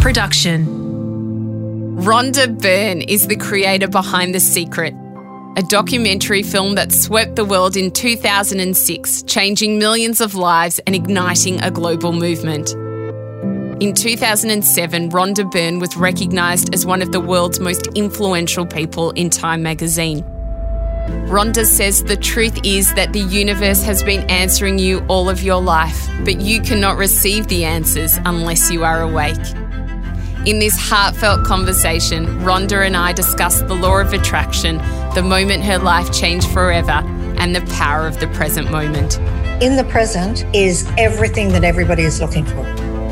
production. Rhonda Byrne is the creator behind The Secret, a documentary film that swept the world in 2006, changing millions of lives and igniting a global movement. In 2007, Rhonda Byrne was recognised as one of the world's most influential people in Time magazine. Rhonda says the truth is that the universe has been answering you all of your life, but you cannot receive the answers unless you are awake. In this heartfelt conversation, Rhonda and I discussed the law of attraction, the moment her life changed forever, and the power of the present moment. In the present is everything that everybody is looking for.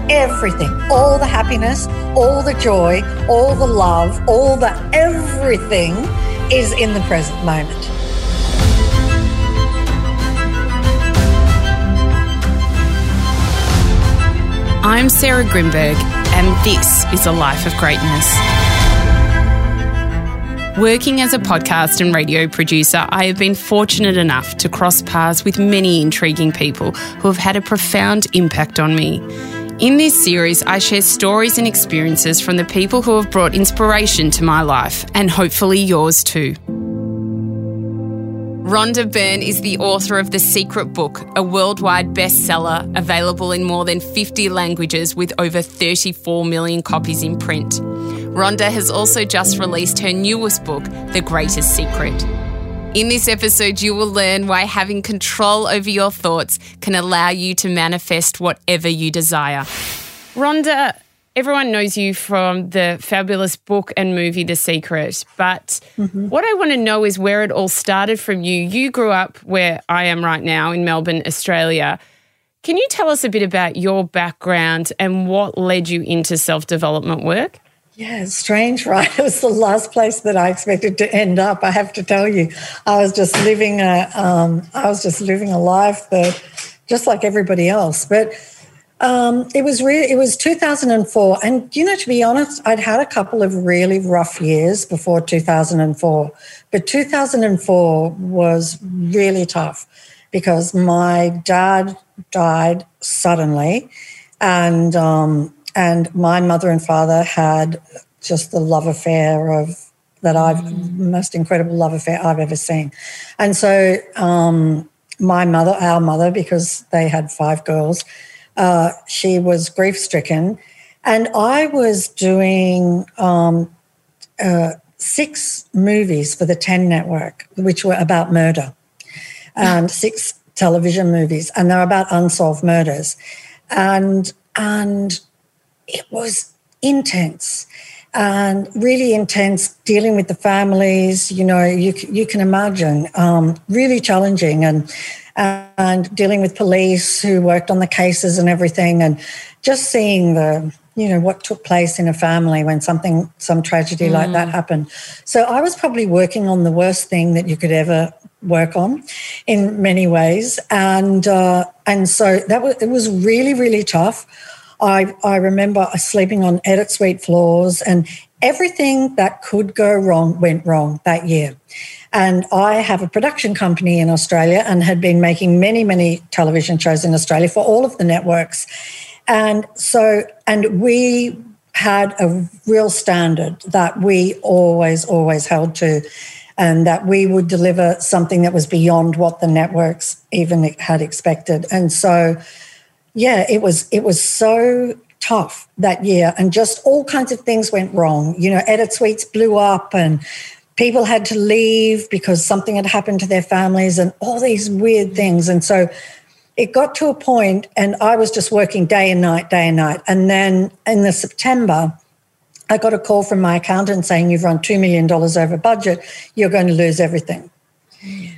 Everything, all the happiness, all the joy, all the love, all the everything is in the present moment. I'm Sarah Grynberg, and this is a life of greatness. Working as a podcast and radio producer, I have been fortunate enough to cross paths with many intriguing people who have had a profound impact on me. In this series, I share stories and experiences from the people who have brought inspiration to my life and hopefully yours too. Rhonda Byrne is the author of The Secret Book, a worldwide bestseller available in more than 50 languages with over 34 million copies in print. Rhonda has also just released her newest book, The Greatest Secret. In this episode, you will learn why having control over your thoughts can allow you to manifest whatever you desire. Rhonda, everyone knows you from the fabulous book and movie The Secret, but mm-hmm. what I want to know is where it all started from you. You grew up where I am right now in Melbourne, Australia. Can you tell us a bit about your background and what led you into self development work? Yeah, strange, right? It was the last place that I expected to end up. I have to tell you, I was just living a, um, I was just living a life that, just like everybody else. But um, it was really, it was 2004. And, you know, to be honest, I'd had a couple of really rough years before 2004. But 2004 was really tough because my dad died suddenly. And, um, and my mother and father had just the love affair of that I've mm. most incredible love affair I've ever seen. And so um, my mother, our mother, because they had five girls, uh, she was grief stricken. And I was doing um, uh, six movies for the 10 network, which were about murder, and six television movies, and they're about unsolved murders. And, and it was intense and really intense dealing with the families you know you, you can imagine um, really challenging and and dealing with police who worked on the cases and everything, and just seeing the you know what took place in a family when something some tragedy mm. like that happened. So i was probably working on the worst thing that you could ever work on in many ways. And uh, and so that was it was really really tough. I i remember sleeping on edit suite floors and everything that could go wrong went wrong that year and I have a production company in Australia and had been making many, many television shows in Australia for all of the networks. And so, and we had a real standard that we always, always held to, and that we would deliver something that was beyond what the networks even had expected. And so, yeah, it was it was so tough that year, and just all kinds of things went wrong. You know, edit suites blew up, and people had to leave because something had happened to their families and all these weird things. And so it got to a point, and I was just working day and night, day and night. And then in the September, I got a call from my accountant saying, You've run $2 million over budget, you're going to lose everything.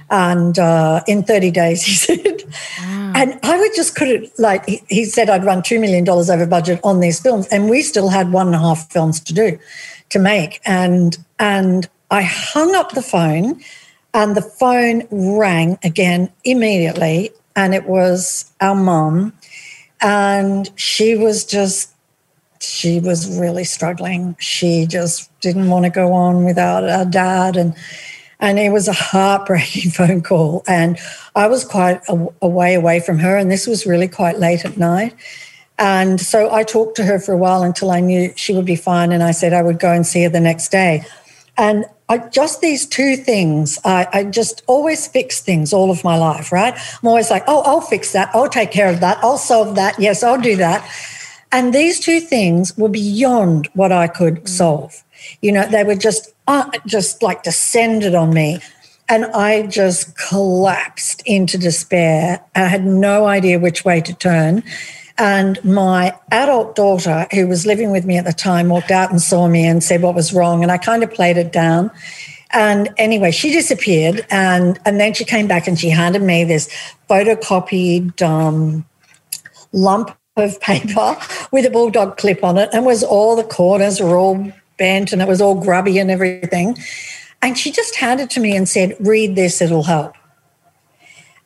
And uh, in 30 days, he said, wow. and I would just couldn't, like, he, he said I'd run $2 million over budget on these films, and we still had one and a half films to do, to make. And, and I hung up the phone and the phone rang again immediately. And it was our mom. And she was just, she was really struggling. She just didn't want to go on without our dad. And, and it was a heartbreaking phone call. And I was quite a, a way away from her. And this was really quite late at night. And so I talked to her for a while until I knew she would be fine. And I said I would go and see her the next day. And I, just these two things, I, I, just always fix things all of my life, right? I'm always like, oh, I'll fix that. I'll take care of that. I'll solve that. Yes, I'll do that. And these two things were beyond what I could mm. solve. You know, they were just, uh, just like descended on me. And I just collapsed into despair. I had no idea which way to turn. And my adult daughter, who was living with me at the time, walked out and saw me and said what was wrong. And I kind of played it down. And anyway, she disappeared. And, and then she came back and she handed me this photocopied um, lump of paper with a bulldog clip on it. And was all the corners were all bent and it was all grubby and everything. And she just handed to me and said, Read this, it'll help.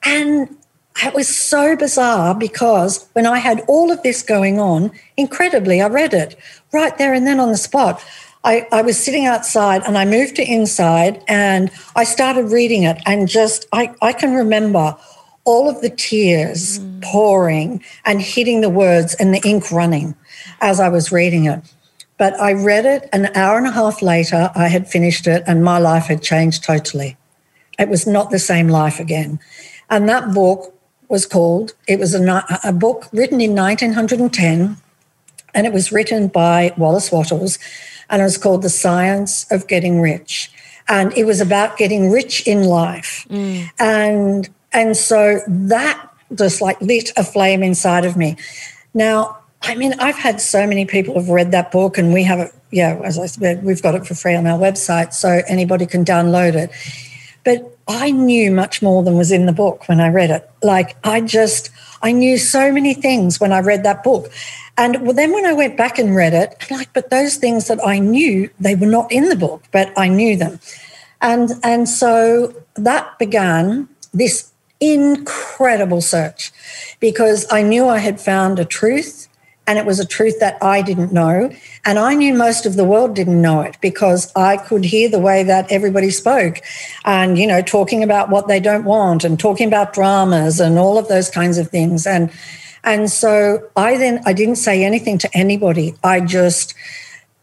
And it was so bizarre because when I had all of this going on, incredibly, I read it right there and then on the spot. I, I, was sitting outside and I moved to inside and I started reading it and just I, I can remember all of the tears mm. pouring and hitting the words and the ink running as I was reading it. But I read it an hour and a half later, I had finished it, and my life had changed totally. It was not the same life again. And that book was called, it was a, a book written in 1910, and it was written by Wallace Wattles, and it was called The Science of Getting Rich. And it was about getting rich in life. Mm. And and so that just like lit a flame inside of me. Now, I mean, I've had so many people have read that book, and we have it. Yeah, as I said, we've got it for free on our website, so anybody can download it. But I knew much more than was in the book when I read it. Like I just, I knew so many things when I read that book. And well, then when I went back and read it, I'm like, but those things that I knew, they were not in the book, but I knew them. And and so that began this incredible search because I knew I had found a truth and it was a truth that I didn't know. And I knew most of the world didn't know it because I could hear the way that everybody spoke and, you know, talking about what they don't want and talking about dramas and all of those kinds of things. And, and so I then, I didn't say anything to anybody. I just,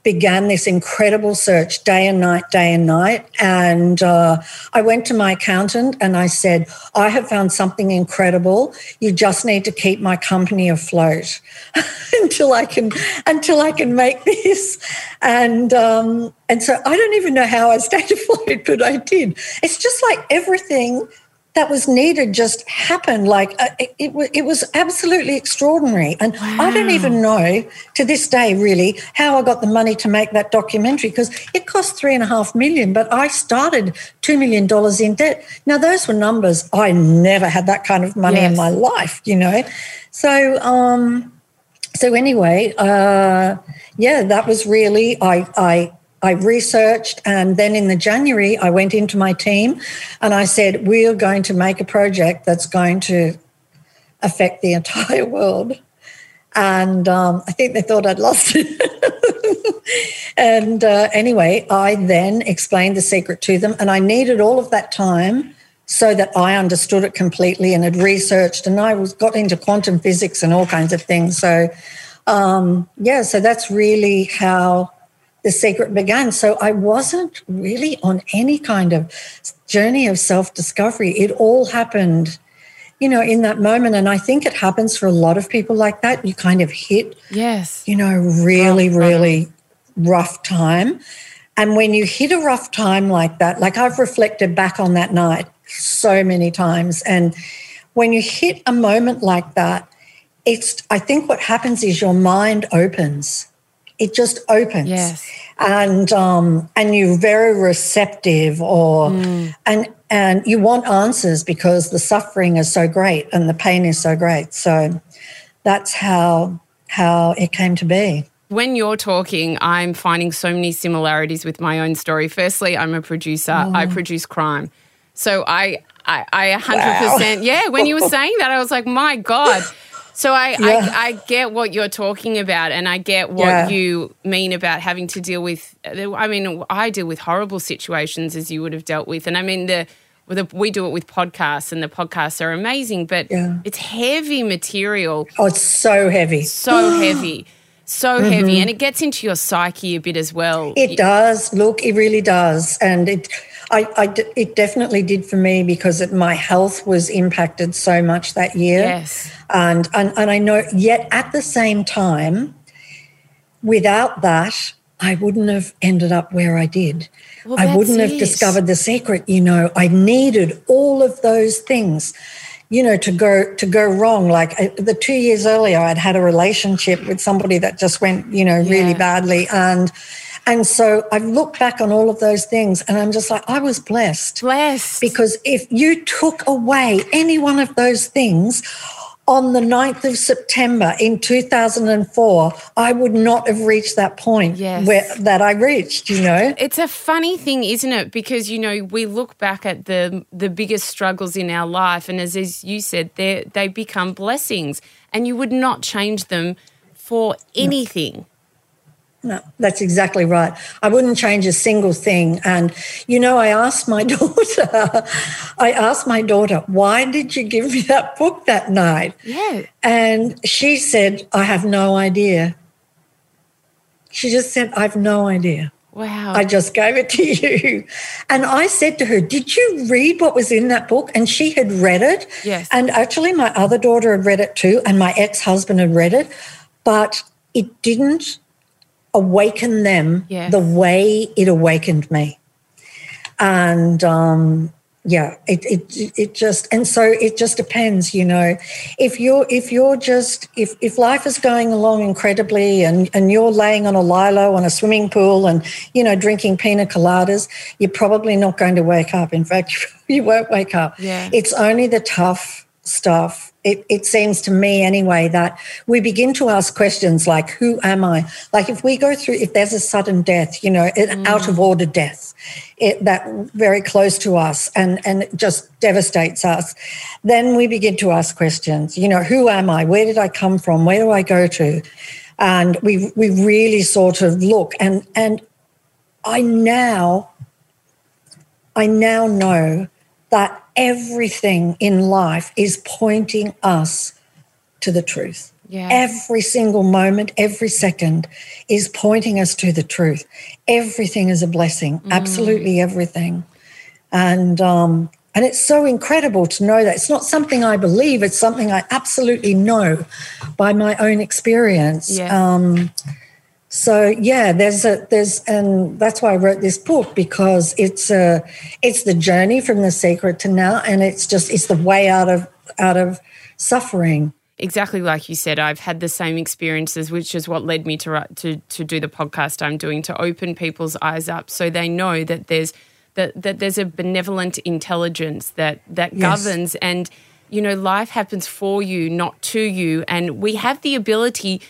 began this incredible search day and night, day and night. And uh, I went to my accountant and I said, I have found something incredible. You just need to keep my company afloat until I can until I can make this. And um, and so I don't even know how I stayed afloat, but I did. It's just like everything that was needed just happened. Like uh, it, it, it, was absolutely extraordinary. And wow. I don't even know to this day, really, how I got the money to make that documentary because it cost three and a half million, but I started $2 million in debt. Now, those were numbers. I never had that kind of money yes. in my life, you know. So, um, so anyway, uh, yeah, that was really, I, I, I researched, and then in the January, I went into my team and I said, We are going to make a project that's going to affect the entire world. And um, I think they thought I'd lost it. and uh, anyway, I then explained the secret to them, and I needed all of that time so that I understood it completely and had researched, and I was got into quantum physics and all kinds of things. So, um, yeah, so that's really how the secret began. So I wasn't really on any kind of journey of self discovery. It all happened, you know, in that moment. And I think it happens for a lot of people like that. You kind of hit, yes, you know, really, rough, really rough time. And when you hit a rough time like that, like I've reflected back on that night so many times. And when you hit a moment like that, it's, I think what happens is your mind opens it just opens yes. and um, and you're very receptive or mm. and and you want answers because the suffering is so great and the pain is so great so that's how how it came to be when you're talking, I'm finding so many similarities with my own story. Firstly, I'm a producer. Mm. I produce crime. So I, I, I 100%, wow. yeah, when you were saying that, I was like, my God. So I, yeah. I, I get what you're talking about, and I get what yeah. you mean about having to deal with. I mean, I deal with horrible situations as you would have dealt with, and I mean the we do it with podcasts, and the podcasts are amazing, but Yeah. it's heavy material, Oh, it's so heavy. so heavy, so heavy, mm-hmm. and it gets into your psyche a bit as well. It does. Look, it really does, and it, I, I d- it definitely did for me because it, my health was impacted so much that year. yes, and, and and I know. Yet at the same time, without that, I wouldn't have ended up where I did. Well, I wouldn't have discovered the secret. You know, I needed all of those things. You know, to go to go wrong. Like I, the two years earlier, I'd had a relationship with somebody that just went, you know, really Yeah. badly, and and so I look back on all of those things, and I'm just like, I was blessed blessed. because if you took away any one of those things on the 9th of September in 2004, I would not have reached that point Yes. where that I reached, you know? It's a funny thing, isn't it? Because you know we look back at the the biggest struggles in our life, and as, as you said, they they become blessings, and you would not change them for anything. No, that's exactly right. I wouldn't change a single thing. And, you know, I asked my daughter, I asked my daughter, why did you give me that book that night? Yeah, And she said, I have no idea. She just said, I have no idea. wow. I just gave it to you. And I said to her, Did you read what was in that book? And she had read it. Yes. And actually, my other daughter had read it too, and my ex husband had read it, but it didn't awaken them Yes. the way it awakened me. And, um, yeah, it, it it just and so it just depends, you know. If you're if you're just if if life is going along incredibly and and you're laying on a lilo on a swimming pool and you know drinking pina coladas, you're probably not going to wake up. In fact, you won't wake up. Yeah. It's only the tough stuff. It, it seems to me anyway that we begin to ask questions like, "Who am I?" Like if we go through, if there's a sudden death, you know, an mm. out of order death, it, that very close to us and and just devastates us, then we begin to ask questions. You know, who am I? Where did I come from? Where do I go to? And we we really sort of look and and I now I now know that everything in life is pointing us to the truth. Yeah. Every single moment, every second is pointing us to the truth. Everything is a blessing, absolutely everything. And um, and it's so incredible to know that it's not something I believe; it's something I absolutely know by my own experience. Yes. Um, so yeah, there's a there's and that's why I wrote this book because it's a it's the journey from the secret to now, and it's just it's the way out of out of suffering. exactly like you said, I've had the same experiences, which is what led me to write, to to do the podcast I'm doing to open people's eyes up, so they know that there's that that there's a benevolent intelligence that that Yes. governs, and you know life happens for you, not to you, and we have the ability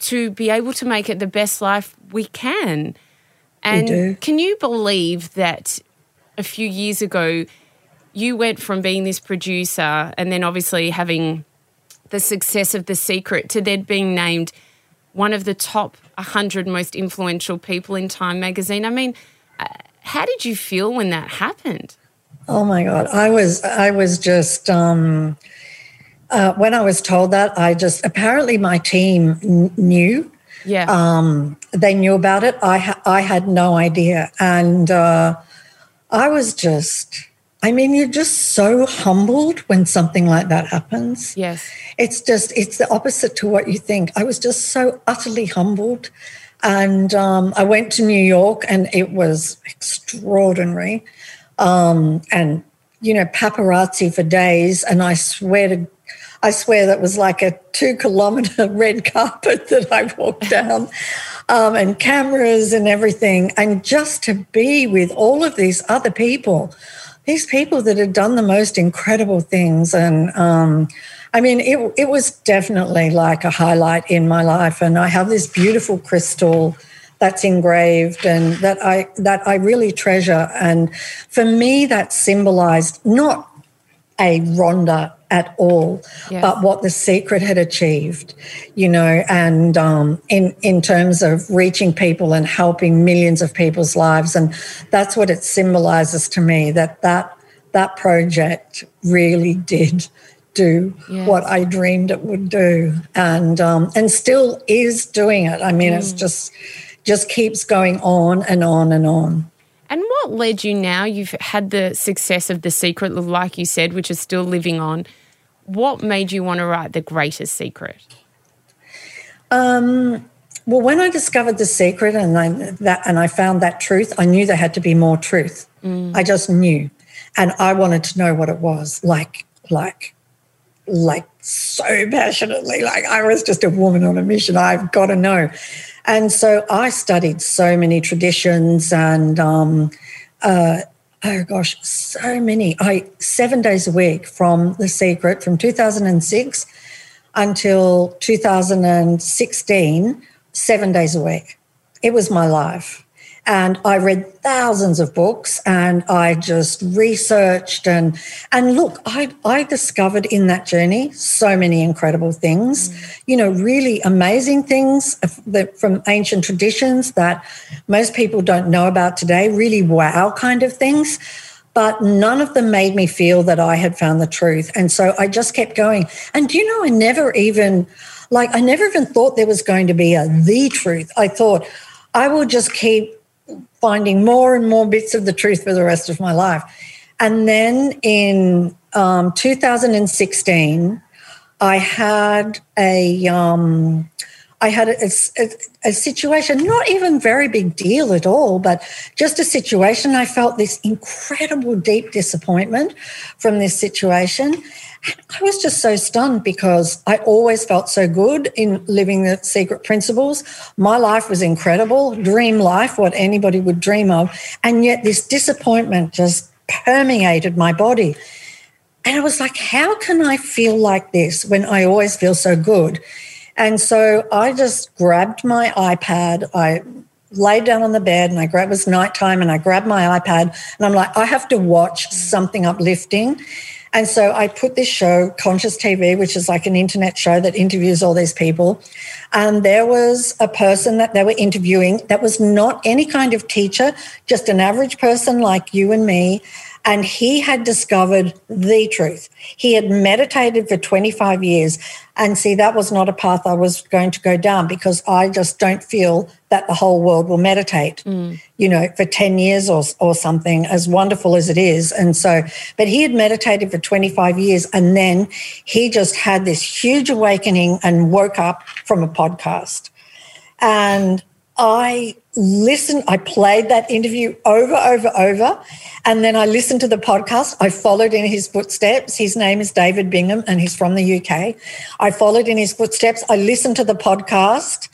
to be able to make it the best life we can. And do. can you believe that a few years ago you went from being this producer and then obviously having the success of The Secret to then being named one of the top 100 most influential people in Time magazine. I mean, uh, how did you feel when that happened? Oh my god, I was I was just um, uh, when I was told that I just apparently my team n- knew. Yeah. Um, they knew about it. I ha- I had no idea, and uh, I was just. I mean, you're just so humbled when something like that happens. yes. It's just it's the opposite to what you think. I was just so utterly humbled, and um, I went to New York, and it was extraordinary, um, and you know paparazzi for days, and I swear to. I swear that was like a two kilometer red carpet that I walked down, um, and cameras and everything. And just to be with all of these other people, these people that had done the most incredible things. And um, I mean, it, it was definitely like a highlight in my life. And I have this beautiful crystal that's engraved and that I that I really treasure. And for me, that symbolized not a Rhonda at all, Yes. but what the secret had achieved, you know, and um, in in terms of reaching people and helping millions of people's lives, and that's what it symbolizes to me. That that that project really did do yes. what I dreamed it would do, and um, and still is doing it. I mean, mm. it's just just keeps going on and on and on. And what led you now? You've had the success of The Secret, like you said, which is still living on. What made you want to write The Greatest Secret? Um, well, when I discovered The Secret and I, that, and I found that truth, I knew there had to be more truth. Mm. I just knew. And I wanted to know what it was like, like, like so passionately. Like I was just a woman on a mission. I've got to know. And so I studied so many traditions and, um, uh, oh gosh, so many. I seven days a week from The Secret from 2006 until 2016, seven days a week. It was my life. And I read thousands of books and I just researched and and look, I I discovered in that journey so many incredible things, mm. you know, really amazing things that, from ancient traditions that most people don't know about today, really wow kind of things but none of them made me feel that I had found the truth. And so I just kept going. And do you know, I never even, like, I never even thought there was going to be a the truth. I thought I will just keep finding more and more bits of the truth for the rest of my life. And then in um, 2016, I had a um, I had a, a, a, situation, not even very big deal at all, but just a situation. I felt this incredible deep disappointment from this situation. I was just so stunned because I always felt so good in living the secret principles. My life was incredible, dream life, what anybody would dream of. And yet this disappointment just permeated my body. And I was like, how can I feel like this when I always feel so good? And so I just grabbed my iPad. I laid down on the bed and I grabbed, it was nighttime and I grabbed my iPad and I'm like, I have to watch something uplifting. And so I put this show, Conscious TV, which is like an internet show that interviews all these people. And there was a person that they were interviewing that was not any kind of teacher, just an average person like you and me. And he had discovered the truth. He had meditated for 25 years. And see, that was not a path I was going to go down because I just don't feel that the whole world will meditate, mm. you know, for 10 years or, or something, as wonderful as it is. And so, but he had meditated for 25 years and then he just had this huge awakening and woke up from a podcast. And I listened, I played that interview over, over, over. And then I listened to the podcast. I followed in his footsteps. His name is David Bingham and he's from the UK. I followed in his footsteps. I listened to the podcast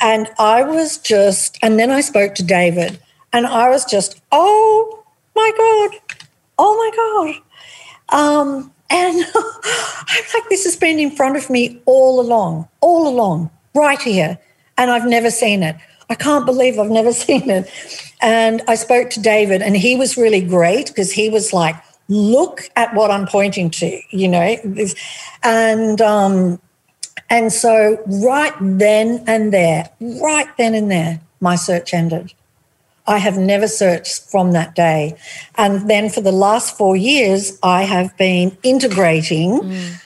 and I was just, and then I spoke to David and I was just, oh my God, oh my God. Um, and I'm like, this has been in front of me all along, all along, right here. And I've never seen it. I can't believe I've never seen it. And I spoke to David, and he was really great because he was like, look at what I'm pointing to, you know. And um, and so right then and there, right then and there, my search ended. I have never searched from that day. And then for the last four years, I have been integrating mm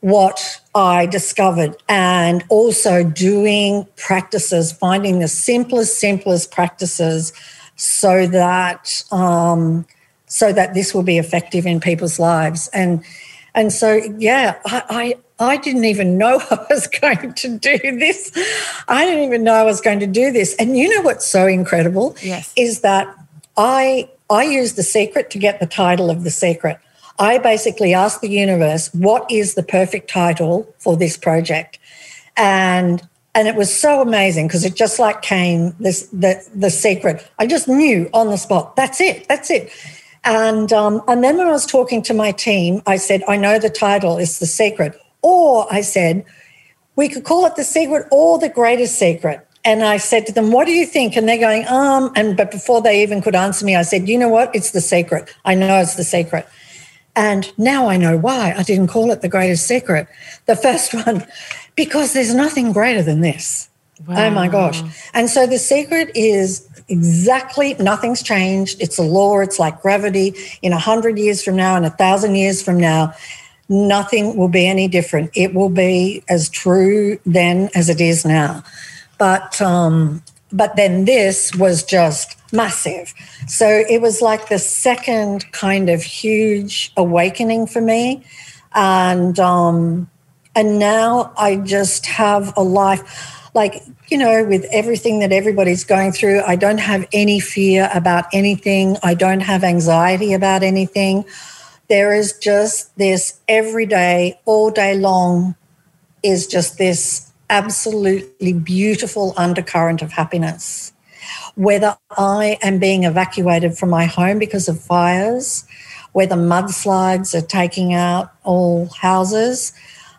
what I discovered and also doing practices, finding the simplest, simplest practices so that um, so that this will be effective in people's lives. And and so yeah, I, I I didn't even know I was going to do this. I didn't even know I was going to do this. And you know what's so incredible? Yes. Is that I I used the secret to get the title of the secret. I basically asked the universe, what is the perfect title for this project? And and it was so amazing because it just like came this the the secret. I just knew on the spot. That's it. That's it. And um, and then when I was talking to my team, I said, I know the title is the secret. Or I said, we could call it the secret or the greatest secret. And I said to them, What do you think? And they're going, um, and but before they even could answer me, I said, You know what? It's the secret. I know it's the secret. And now I know why I didn't call it the greatest secret, the first one, because there's nothing greater than this. Wow. Oh my gosh. And so the secret is exactly nothing's changed. It's a law, it's like gravity. In a hundred years from now, in a thousand years from now, nothing will be any different. It will be as true then as it is now. But um, but then this was just massive. So it was like the second kind of huge awakening for me, and um, and now I just have a life like you know with everything that everybody's going through. I don't have any fear about anything. I don't have anxiety about anything. There is just this every day, all day long, is just this absolutely beautiful undercurrent of happiness. Whether I am being evacuated from my home because of fires, whether mudslides are taking out all houses,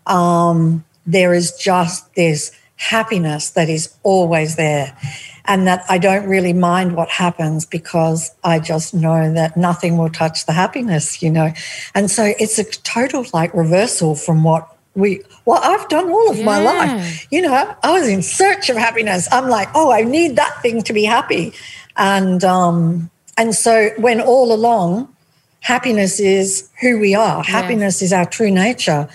um, there is just this happiness that is always there. And that I don't really mind what happens because I just know that nothing will touch the happiness, you know. And so it's a total like reversal from what we well i've done all of yeah. my life you know i was in search of happiness i'm like oh i need that thing to be happy and um and so when all along happiness is who we are happiness is our true nature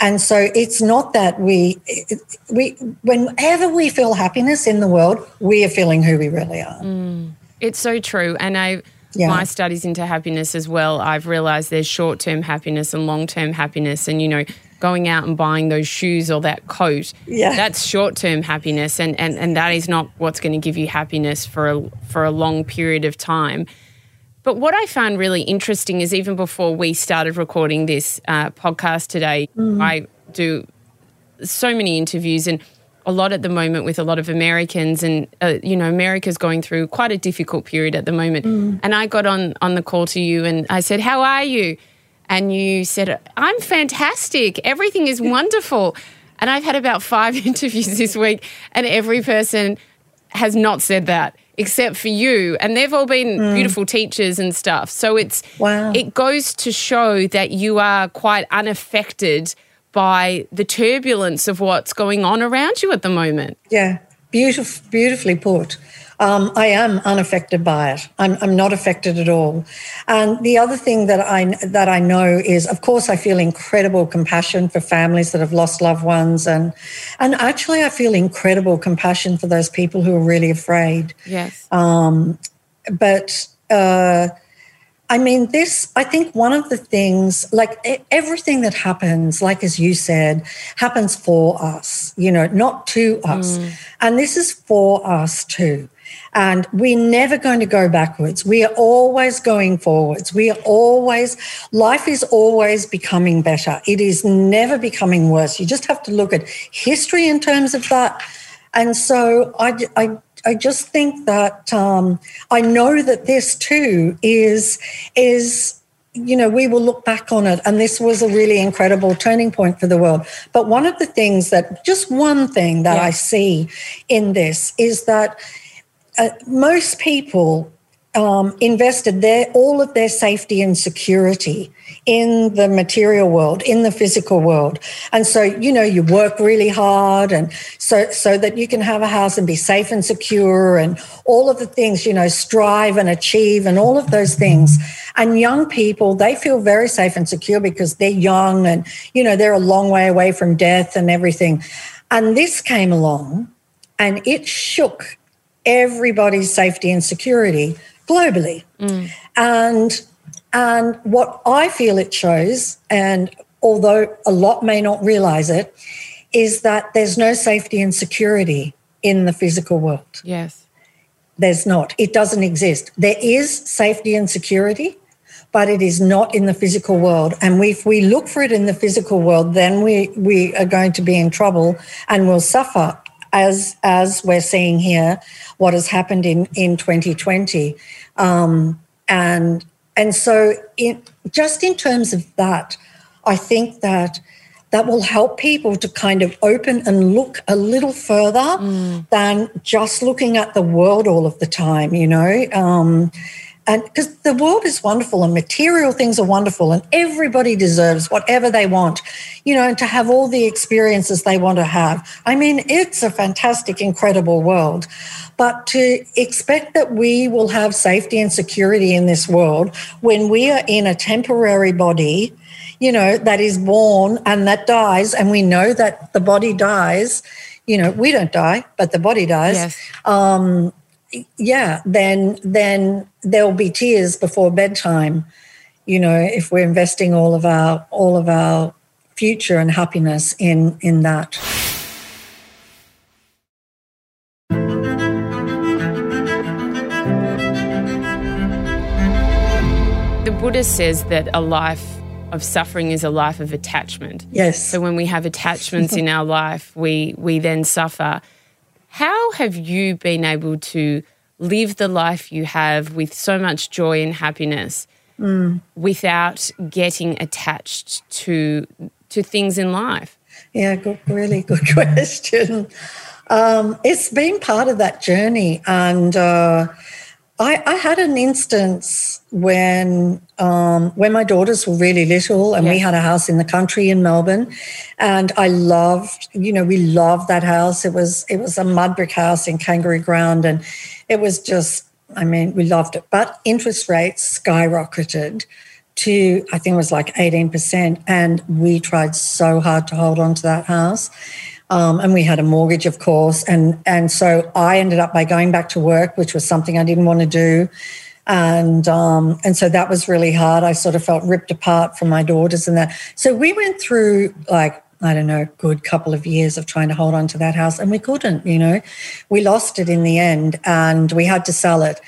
and so it's not that we we whenever we feel happiness in the world we are feeling who we really are mm. it's so true and i yeah. my studies into happiness as well, I've realized there's short term happiness and long term happiness. And, you know, going out and buying those shoes or that coat, yeah. that's short term happiness. And, and, and that is not what's going to give you happiness for a, for a long period of time. But what I found really interesting is even before we started recording this uh, podcast today, mm. I do so many interviews and a lot at the moment with a lot of Americans, and uh, you know, America's going through quite a difficult period at the moment. Mm. And I got on on the call to you, and I said, "How are you?" And you said, "I'm fantastic. Everything is wonderful." and I've had about five interviews this week, and every person has not said that except for you and they've all been mm. beautiful teachers and stuff so it's wow. it goes to show that you are quite unaffected by the turbulence of what's going on around you at the moment. Yeah, beautiful, beautifully put. Um, I am unaffected by it. I'm, I'm not affected at all. And the other thing that I that I know is, of course, I feel incredible compassion for families that have lost loved ones, and and actually, I feel incredible compassion for those people who are really afraid. Yes. Um, but. Uh, I mean, this, I think one of the things, like everything that happens, like as you said, happens for us, you know, not to us. Mm. And this is for us too. And we're never going to go backwards. We are always going forwards. We are always, life is always becoming better. It is never becoming worse. You just have to look at history in terms of that. And so I, I I just think that um, I know that this too is is you know we will look back on it and this was a really incredible turning point for the world but one of the things that just one thing that yeah. i see in this is that uh, most people um, invested their all of their safety and security in the material world, in the physical world. And so, you know, you work really hard and so so that you can have a house and be safe and secure and all of the things, you know, strive and achieve and all of those things. And young people, they feel very safe and secure because they're young and, you know, they're a long way away from death and everything. And this came along and it shook everybody's safety and security globally. Mm. And and what I feel it shows, and although a lot may not realize it, is that there's no safety and security in the physical world. Yes. There's not. It doesn't exist. There is safety and security, but it is not in the physical world. And if we look for it in the physical world, then we, we are going to be in trouble and will suffer as as we're seeing here what has happened in in 2020 um, and and so, in, just in terms of that, I think that that will help people to kind of open and look a little further mm. than just looking at the world all of the time, you know. Um, and because the world is wonderful and material things are wonderful and everybody deserves whatever they want you know and to have all the experiences they want to have i mean it's a fantastic incredible world but to expect that we will have safety and security in this world when we are in a temporary body you know that is born and that dies and we know that the body dies you know we don't die but the body dies Yes. um, yeah, then then there will be tears before bedtime. You know, if we're investing all of our all of our future and happiness in in that. The Buddha says that a life of suffering is a life of attachment. Yes. So when we have attachments in our life, we we then suffer. How have you been able to live the life you have with so much joy and happiness without getting attached to to things in life? Yeah, good, really good question. Um, it's been part of that journey, and uh, I, I had an instance when um, when my daughters were really little, and we had a house in the country in Melbourne, and I loved, you know, we loved that house. It was it was a mud brick house in Kangaroo Ground, and it was just, I mean, we loved it. But interest rates skyrocketed to I think it was like 18%. And we tried so hard to hold on to that house. Um, and we had a mortgage, of course. And and so I ended up by going back to work, which was something I didn't want to do. And um, and so that was really hard. I sort of felt ripped apart from my daughters and that. So we went through like I don't know, good couple of years of trying to hold on to that house, and we couldn't. You know, we lost it in the end, and we had to sell it.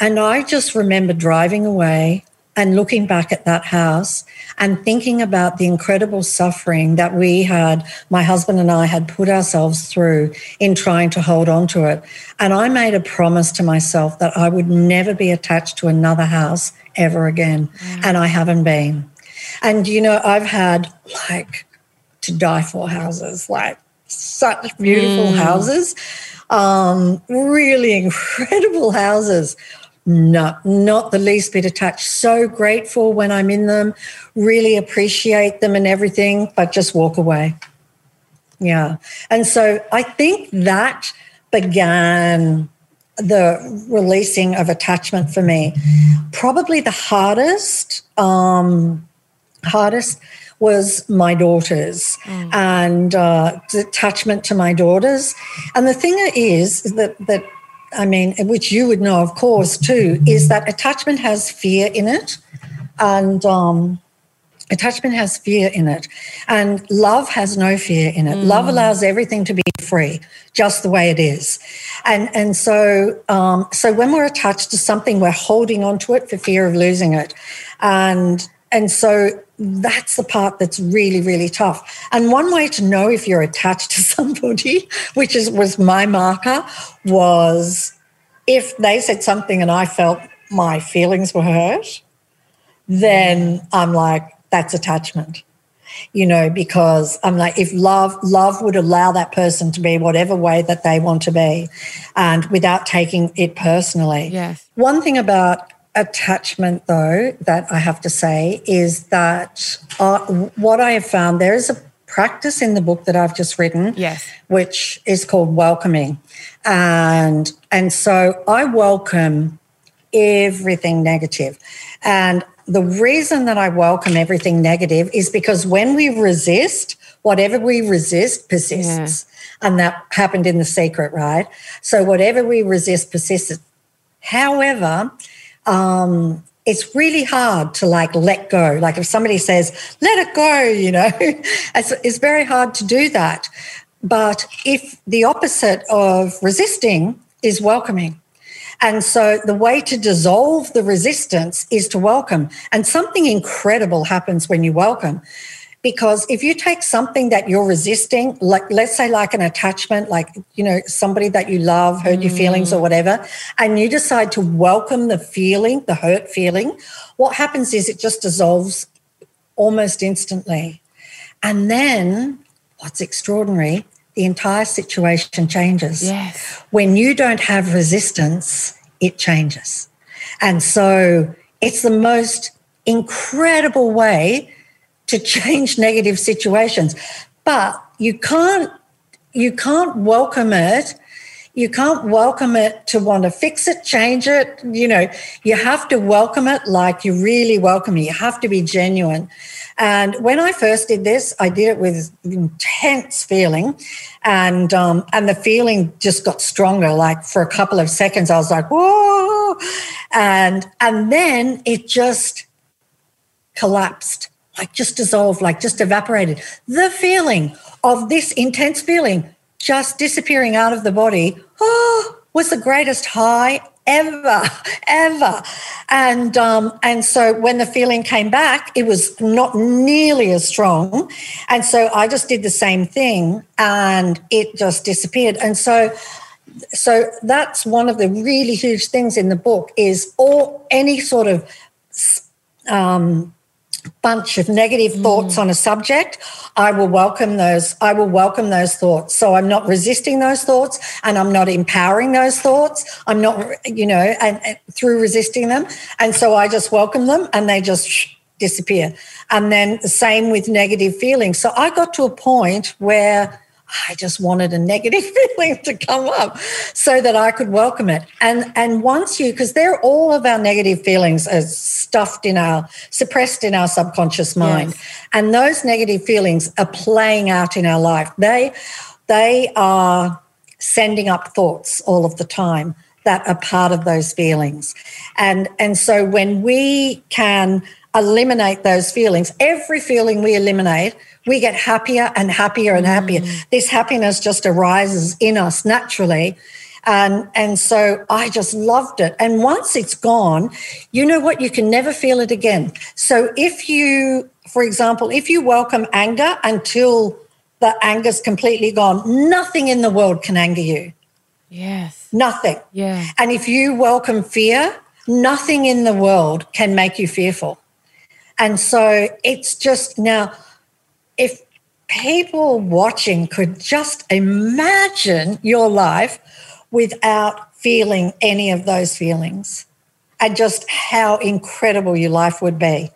And I just remember driving away and looking back at that house and thinking about the incredible suffering that we had, my husband and I had put ourselves through in trying to hold on to it. And I made a promise to myself that I would never be attached to another house ever again. Mm. And I haven't been. And, you know, I've had like to die for houses, like such beautiful houses, um, really incredible houses. No, not the least bit attached. So grateful when I'm in them, really appreciate them and everything, but just walk away. Yeah. And so I think that began the releasing of attachment for me. Probably the hardest, um, hardest was my daughters and uh, attachment to my daughters. And the thing is that that I mean, which you would know, of course, too, is that attachment has fear in it, and um, attachment has fear in it, and love has no fear in it. Love allows everything to be free, just the way it is, and and so um, so when we're attached to something, we're holding on to it for fear of losing it, and and so that's the part that's really really tough. And one way to know if you're attached to somebody which is was my marker was if they said something and i felt my feelings were hurt then i'm like that's attachment. You know because i'm like if love love would allow that person to be whatever way that they want to be and without taking it personally. Yes. one thing about attachment, though, that I have to say is that uh, what I have found there is a practice in the book that I've just written, Yes. which is called welcoming, and and so I welcome everything negative, and the reason that I welcome everything negative is because when we resist, whatever we resist persists. And that happened in the secret, right? So whatever we resist persists. However, um, it's really hard to like let go. Like if somebody says, let it go, you know, it's, it's very hard to do that. But if the opposite of resisting is welcoming, and so the way to dissolve the resistance is to welcome. And something incredible happens when you welcome. Because if you take something that you're resisting, like let's say like an attachment, like you know, somebody that you love hurt your feelings or mm. whatever, and you decide to welcome the feeling, the hurt feeling, what happens is it just dissolves almost instantly. And then what's extraordinary, the entire situation changes Yes. when you don't have resistance, it changes. And so it's the most incredible way to change negative situations. But you can't you can't welcome it you can't welcome it to want to fix it, change it. You know, you have to welcome it like you really welcome it. You have to be genuine. And when I first did this, I did it with intense feeling, and um, and the feeling just got stronger. Like for a couple of seconds, I was like, "Whoa!" and and then it just collapsed, like just dissolved, like just evaporated. The feeling of this intense feeling just disappearing out of the body oh, was the greatest high ever, ever. And um, and so when the feeling came back, it was not nearly as strong. And so I just did the same thing, and it just disappeared. And so. So that's one of the really huge things in the book is all any sort of um, bunch of negative mm. thoughts on a subject i will welcome those i will welcome those thoughts. So i'm not resisting those thoughts and i'm not empowering those thoughts. I'm not you know and, and through resisting them. And so i just welcome them and they just disappear. And then the same with negative feelings. So i got to a point where I just wanted a negative feeling to come up so that I could welcome it. And and once you, because they're all of our negative feelings are stuffed in our, suppressed in our subconscious mind. Yes. And those negative feelings are playing out in our life. They they are sending up thoughts all of the time that are part of those feelings. And and so when we can eliminate those feelings, every feeling we eliminate we get happier and happier and happier. Mm. This happiness just arises in us naturally. And, and so I just loved it. And once it's gone, you know what? You can never feel it again. So if you, for example, if you welcome anger until the anger's completely gone, nothing in the world can anger you. Yes. Nothing. Yeah. And if you welcome fear, nothing in the world can make you fearful. And so it's just now, people watching could just imagine your life without feeling any of those feelings and just how incredible your life would be.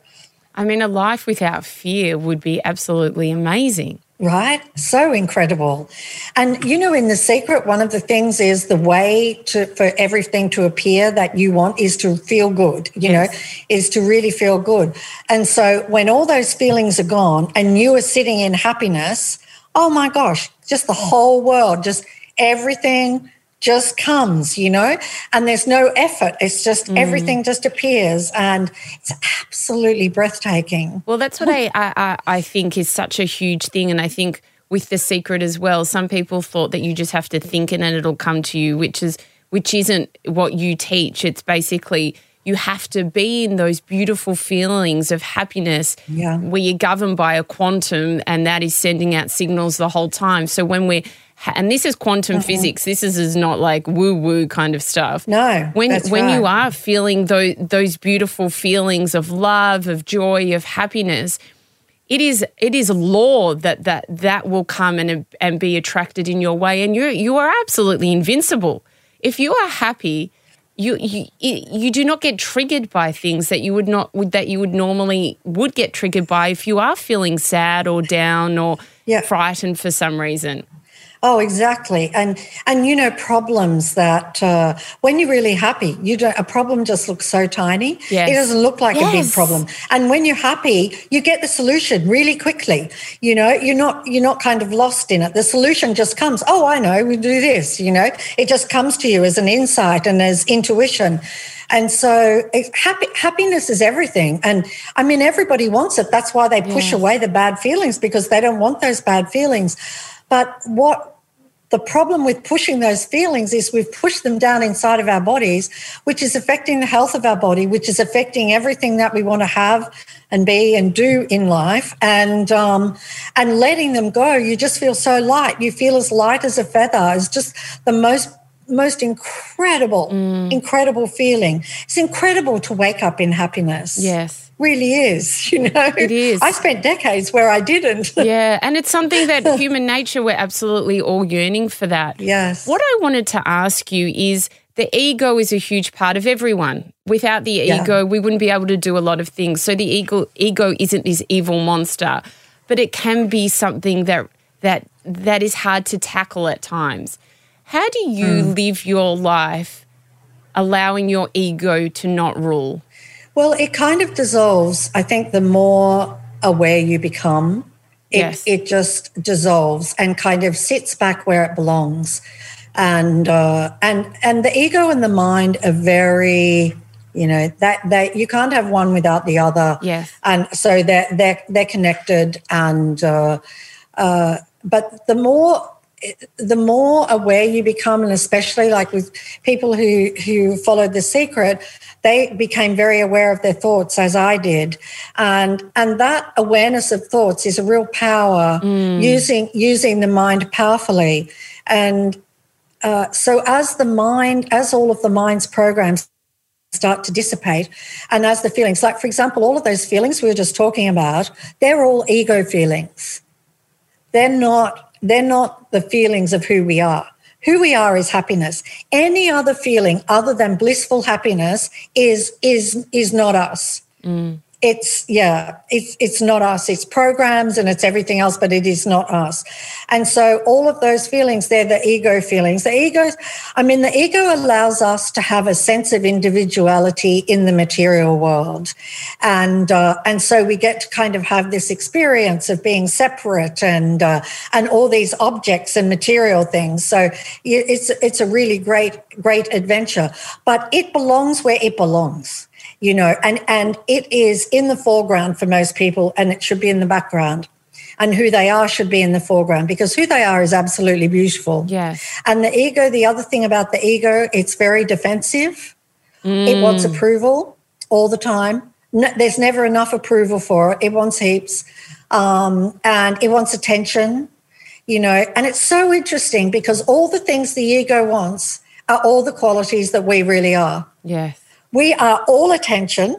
I mean, a life without fear would be absolutely amazing right? So incredible. And you know, in the secret, one of the things is the way to for everything to appear that you want is to feel good, you yes. know, is to really feel good. And so when all those feelings are gone and you are sitting in happiness, oh my gosh, just the whole world, just everything just comes, you know, and there's no effort. It's just mm. everything just appears, and it's absolutely breathtaking. Well, that's what I, I I think is such a huge thing, and I think with the secret as well. Some people thought that you just have to think and it'll come to you, which is which isn't what you teach. It's basically you have to be in those beautiful feelings of happiness yeah. where you're governed by a quantum and that is sending out signals the whole time. So when we're and this is quantum mm-hmm. physics. This is, is not like woo woo kind of stuff. No, when when right. you are feeling those those beautiful feelings of love, of joy, of happiness, it is it is law that that that will come and and be attracted in your way, and you you are absolutely invincible. If you are happy, you you you do not get triggered by things that you would not that you would normally would get triggered by if you are feeling sad or down or yeah. frightened for some reason. Oh, exactly, and and you know problems that uh, when you're really happy, you don't. A problem just looks so tiny. Yes. It doesn't look like yes. a big problem. And when you're happy, you get the solution really quickly. You know, you're not you're not kind of lost in it. The solution just comes. Oh, I know. We do this. You know, it just comes to you as an insight and as intuition. And so happy, happiness is everything. And I mean, everybody wants it. That's why they push yes. away the bad feelings because they don't want those bad feelings. But what the problem with pushing those feelings is we've pushed them down inside of our bodies, which is affecting the health of our body, which is affecting everything that we want to have and be and do in life. And um, and letting them go, you just feel so light. You feel as light as a feather. It's just the most most incredible, mm. incredible feeling. It's incredible to wake up in happiness. Yes. Really is, you know. It is. I spent decades where I didn't. yeah, and it's something that human nature we're absolutely all yearning for that. Yes. What I wanted to ask you is the ego is a huge part of everyone. Without the Yeah. ego, we wouldn't be able to do a lot of things. So the ego ego isn't this evil monster, but it can be something that that that is hard to tackle at times. How do you Hmm. live your life allowing your ego to not rule? Well, it kind of dissolves. I think the more aware you become, it, Yes. it just dissolves and kind of sits back where it belongs. And uh, and and the ego and the mind are very, you know, that that you can't have one without the other. Yes. And so they're they're they're connected. And uh, uh, but the more the more aware you become, and especially like with people who who followed the secret, they became very aware of their thoughts, as I did, and and that awareness of thoughts is a real power using using the mind powerfully, and uh, so as the mind, as all of the mind's programs start to dissipate and as the feelings like for example all of those feelings we were just talking about they're all ego feelings. They're not they're not the feelings of who we are. Who we are is happiness. Any other feeling other than blissful happiness is is is not us mm. It's yeah it's it's not us. It's programs and it's everything else but it is not us. And so all of those feelings they're the ego feelings. The ego i mean the ego allows us to have a sense of individuality in the material world. And uh, and so we get to kind of have this experience of being separate and uh, and all these objects and material things. So it's it's a really great great adventure. But it belongs where it belongs you know and and it is in the foreground for most people and it should be in the background. And who they are should be in the foreground because who they are is absolutely beautiful. Yes. and the ego the other thing about the ego it's very defensive. It wants approval all the time. No, there's never enough approval for it. It wants heaps. Um, and it wants attention you know. And it's so interesting because all the things the ego wants are all the qualities that we really are. Yes. We are all attention.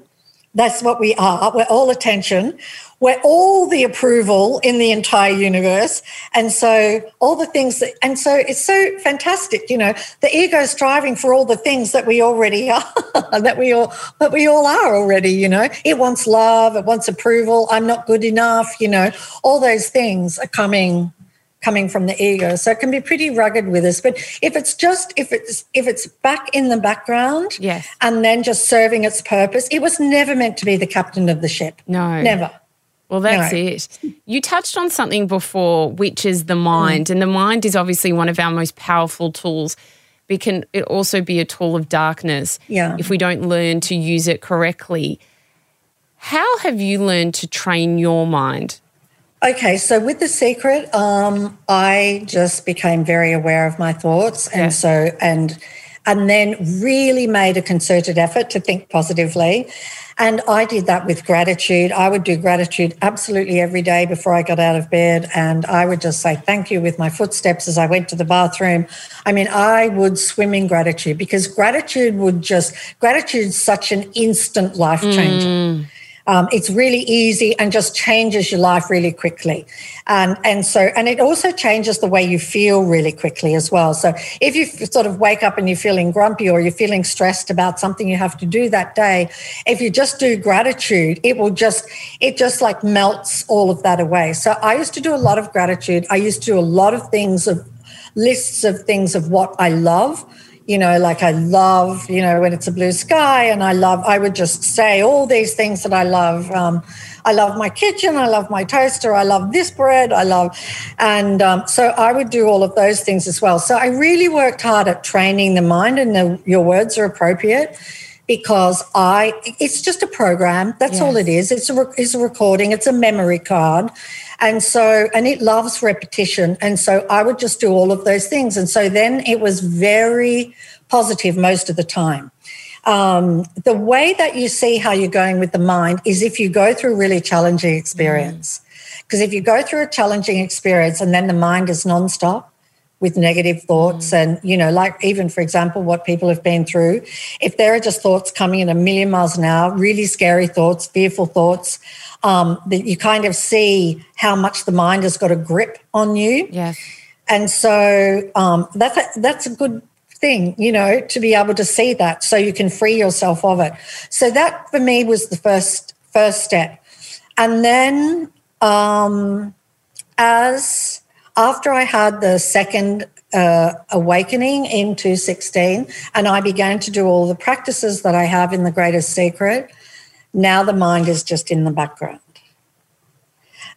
That's what we are. We're all attention. We're all the approval in the entire universe. And so all the things that, and so it's so fantastic, you know, the ego is striving for all the things that we already are, that we all, that we all are already, you know, it wants love. It wants approval. I'm not good enough. You know, all those things are coming coming from the ego so it can be pretty rugged with us but if it's just if it's if it's back in the background Yes. and then just serving its purpose it was never meant to be the captain of the ship No. never Well, that's No. it. You touched on something before, which is the mind. Mm. And the mind is obviously one of our most powerful tools. It can it also be a tool of darkness Yeah. if we don't learn to use it correctly. How have you learned to train your mind? Okay, so with the secret, um, I just became very aware of my thoughts, and Yeah. so and and then really made a concerted effort to think positively. And I did that with gratitude. I would do gratitude absolutely every day before I got out of bed. And I would just say thank you with my footsteps as I went to the bathroom. I mean, I would swim in gratitude because gratitude would just, gratitude's such an instant life changer. Um, it's really easy and just changes your life really quickly. And, and so, and it also changes the way you feel really quickly as well. So if you sort of wake up and you're feeling grumpy or you're feeling stressed about something you have to do that day, if you just do gratitude, it will just, it just like melts all of that away. So I used to do a lot of gratitude. I used to do a lot of things of lists of things of what I love you know, like I love, you know, when it's a blue sky, and I love, I would just say all these things that I love. Um, I love my kitchen, I love my toaster, I love this bread, I love, and um, so I would do all of those things as well. So I really worked hard at training the mind, and the, your words are appropriate because I, it's just a program. That's all it is. It's a, it's a recording. It's a memory card. And so, and it loves repetition. And so I would just do all of those things. And so then it was very positive most of the time. Um, the way that you see how you're going with the mind is if you go through really challenging experience. Because if you go through a challenging experience and then the mind is nonstop, with negative thoughts and you know like even for example what people have been through if there are just thoughts coming at a million miles an hour really scary thoughts fearful thoughts um, that you kind of see how much the mind has got a grip on you Yes. and so um, that's a, that's a good thing, you know, to be able to see that, so you can free yourself of it. So that for me was the first first step, and then um, as after I had the second uh, awakening in 216, and I began to do all the practices that I have in the Greatest Secret. Now the mind is just in the background.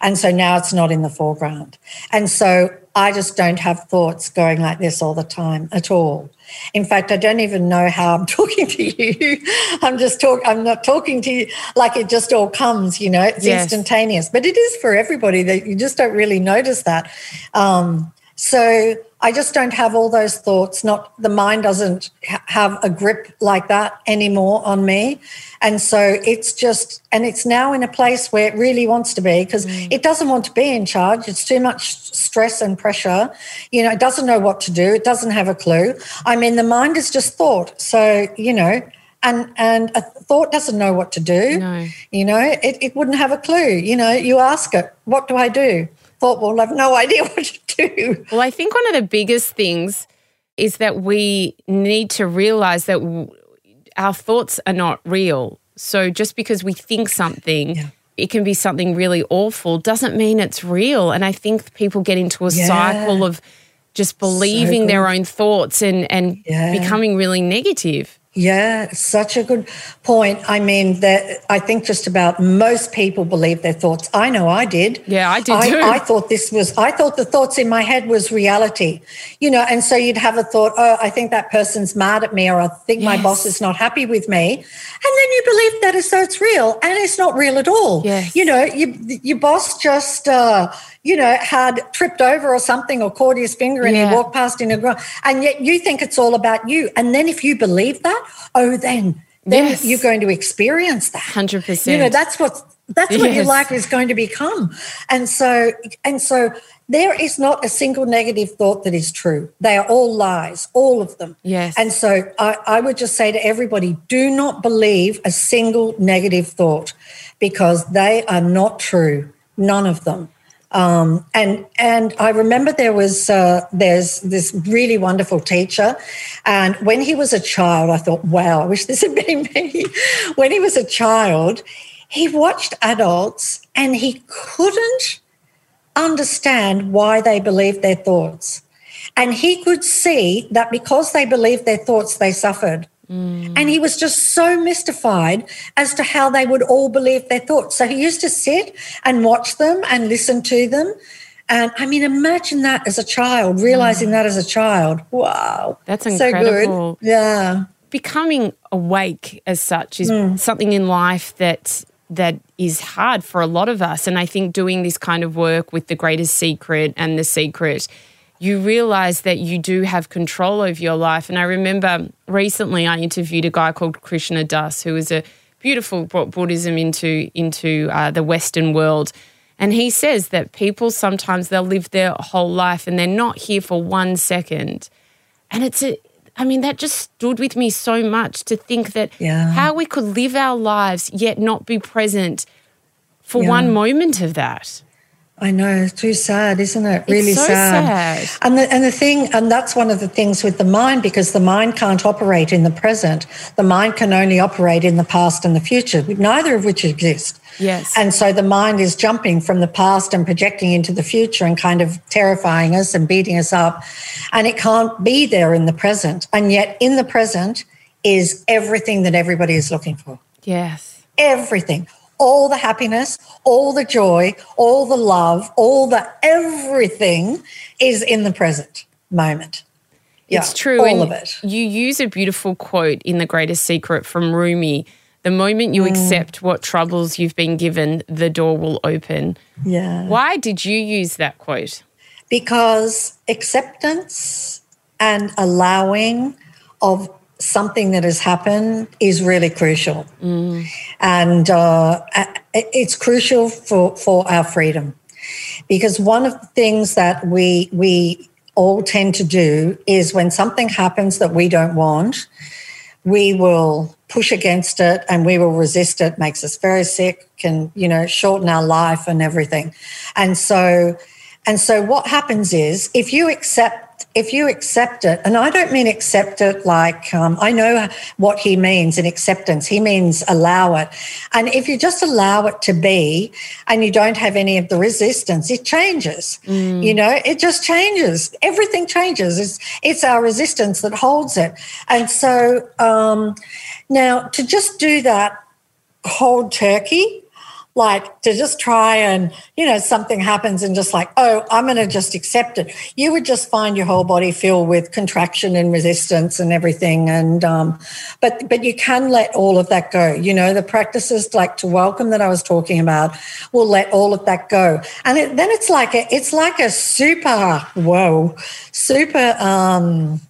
And so now it's not in the foreground. And so I just don't have thoughts going like this all the time at all. In fact, I don't even know how I'm talking to you. I'm just talk I'm not talking to you like it just all comes, you know, it's Yes. instantaneous. But it is for everybody that you just don't really notice that. Um, so I just don't have all those thoughts. Not the mind doesn't ha- have a grip like that anymore on me, and so it's just and it's now in a place where it really wants to be because mm. it doesn't want to be in charge. It's too much stress and pressure. You know, it doesn't know what to do. It doesn't have a clue. I mean, the mind is just thought. So you know. And, and a thought doesn't know what to do. No. You know, it, it wouldn't have a clue. You know, you ask it, what do I do? Thought I have no idea what to do. Well, I think one of the biggest things is that we need to realize that w- our thoughts are not real. So just because we think something, Yeah. it can be something really awful, doesn't mean it's real. And I think people get into a Yeah. cycle of just believing their own thoughts and, and Yeah. becoming really negative. Yeah, such a good point. I mean, that I think just about most people believe their thoughts. I know I did. Yeah, I did I, too. I thought this was. I thought the thoughts in my head was reality. You know, and so you'd have a thought. Oh, I think that person's mad at me, or I think my boss is not happy with me, and then you believe that as though it's real, and it's not real at all. Yeah. You know, you, your boss just. Uh, you know, had tripped over or something or caught his finger and Yeah. he walked past in a ground. And yet you think it's all about you. And then if you believe that, oh, then then Yes. you're going to experience that. 100%. You know, that's what that's what your life is going to become. And so and so there is not a single negative thought that is true. They are all lies, all of them. Yes. And so I, I would just say to everybody, do not believe a single negative thought because they are not true. None of them. Um, and and I remember there was uh, there's this really wonderful teacher, and when he was a child, I thought, wow, I wish this had been me. when he was a child, he watched adults and he couldn't understand why they believed their thoughts, and he could see that because they believed their thoughts, they suffered. And he was just so mystified as to how they would all believe their thoughts. So he used to sit and watch them and listen to them. And I mean, imagine that as a child, realizing that as a child. Wow. That's So good. Yeah. becoming awake as such is Hmm. something in life that that is hard for a lot of us and i think doing this kind of work with the greatest secret and the secret you realize that you do have control over your life and i remember recently i interviewed a guy called krishna das who is a beautiful brought buddhism into into uh, the western world and he says that people sometimes they'll live their whole life and they're not here for one second and it's a, I mean, that just stood with me so much to think that Yeah. how we could live our lives yet not be present for Yeah. one moment of that. I know, it's too sad, isn't it? Really so sad. And the and the thing, and that's one of the things with the mind, because the mind can't operate in the present. The mind can only operate in the past and the future, neither of which exist. Yes. And so the mind is jumping from the past and projecting into the future and kind of terrifying us and beating us up. And it can't be there in the present. And yet in the present is everything that everybody is looking for Yes. everything all the happiness all the joy all the love all the everything is in the present moment It's Yeah, true. all of it You use a beautiful quote in The Greatest Secret from Rumi The moment Mm. you accept what troubles you've been given, the door will open. yeah Why did you use that quote? because acceptance and allowing of something that has happened is really crucial. And uh, it's crucial for, for our freedom. Because one of the things that we we all tend to do is when something happens that we don't want, we will push against it and we will resist it. Makes us very sick can you know shorten our life and everything. And so and so what happens is if you accept if you accept it, and I don't mean accept it like um, I know what he means in acceptance, he means allow it. And if you just allow it to be and you don't have any of the resistance, it changes. Mm. You know, it just changes. Everything changes. It's, it's our resistance that holds it. And so um, now to just do that cold turkey, like to just try and you know something happens and just like oh i'm going to just accept it. You would just find your whole body filled with contraction and resistance and everything and um, but but you can let all of that go. You know the practices like to welcome that i was talking about will let all of that go. And it, then it's like a it's like a super whoa super um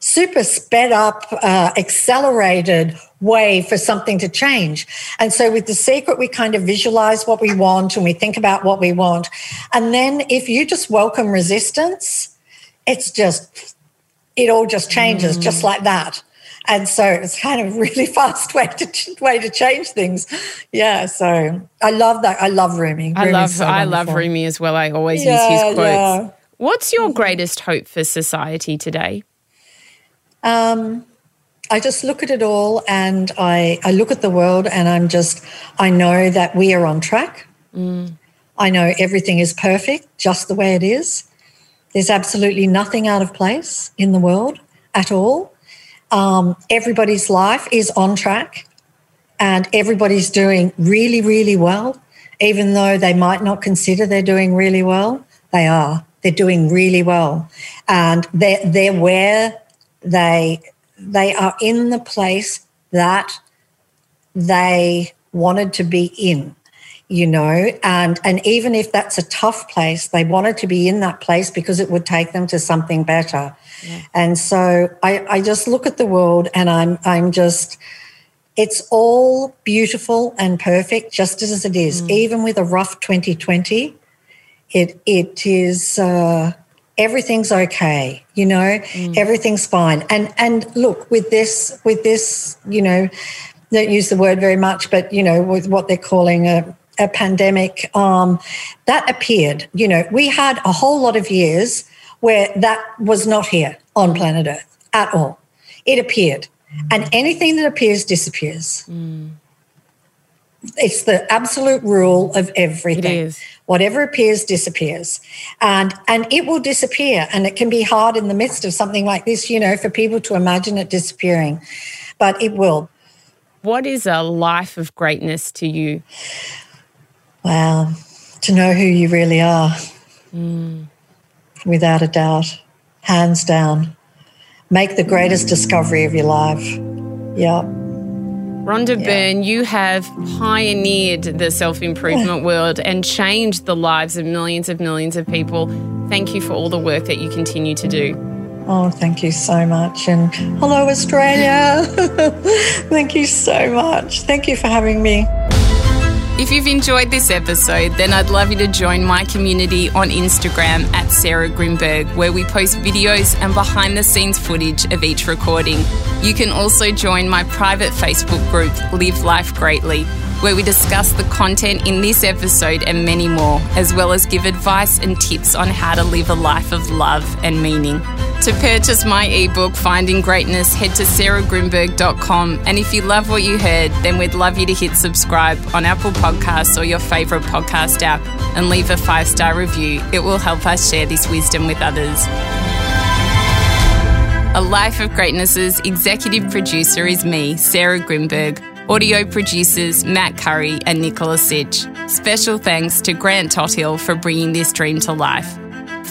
super sped up, uh, accelerated way for something to change. And so with the secret, we kind of visualize what we want and we think about what we want. And then if you just welcome resistance, it's just, it all just changes mm. just like that. And so it's kind of really fast way to way to change things. Yeah. So I love that. I love Rumi. I love so I love Rumi as well. I always yeah, use his quotes. Yeah. What's your greatest hope for society today? Um, I just look at it all and I, I look at the world and I'm just, I know that we are on track. Mm. I know everything is perfect just the way it is. There's absolutely nothing out of place in the world at all. Um, everybody's life is on track and everybody's doing really, really well. Even though they might not consider they're doing really well, they are. They're doing really well. And they're, they're where they they are in the place that they wanted to be in you know and and even if that's a tough place they wanted to be in that place because it would take them to something better yeah. and so I, I just look at the world and i'm i'm just it's all beautiful and perfect just as it is mm. even with a rough 2020 it it is uh, everything's okay you know? Mm. everything's fine. And and look with this with this you know don't use the word very much but you know with what they're calling a, a pandemic um, that appeared you know? We had a whole lot of years where that was not here on planet earth at all. It appeared. And anything that appears disappears. Mm. It's the absolute rule of everything. whatever appears disappears. And and it will disappear and it can be hard in the midst of something like this you know for people to imagine it disappearing. But it will. What is a life of greatness to you? Well to know who you really are. Mm. without a doubt. Hands down. Make the greatest discovery of your life. Yeah Rhonda yeah. Byrne, you have pioneered the self improvement world and changed the lives of millions of millions of people. Thank you for all the work that you continue to do. Oh, thank you so much. And hello, Australia. thank you so much. Thank you for having me. If you've enjoyed this episode, then I'd love you to join my community on Instagram at Sarah Grynberg, where we post videos and behind the scenes footage of each recording. You can also join my private Facebook group, Live Life Greatly, where we discuss the content in this episode and many more, as well as give advice and tips on how to live a life of love and meaning. To purchase my ebook, Finding Greatness, head to sarahgrynberg.com. And if you love what you heard, then we'd love you to hit subscribe on Apple Podcasts or your favourite podcast app and leave a five star review. It will help us share this wisdom with others. A Life of Greatness's executive producer is me, Sarah Grynberg. Audio producers Matt Curry and Nicola Sitch. Special thanks to Grant Tothill for bringing this dream to life.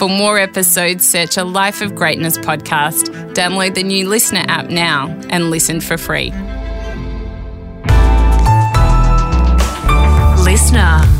For more episodes, search a Life of Greatness podcast, download the new listener app now, and listen for free. LiSTNR.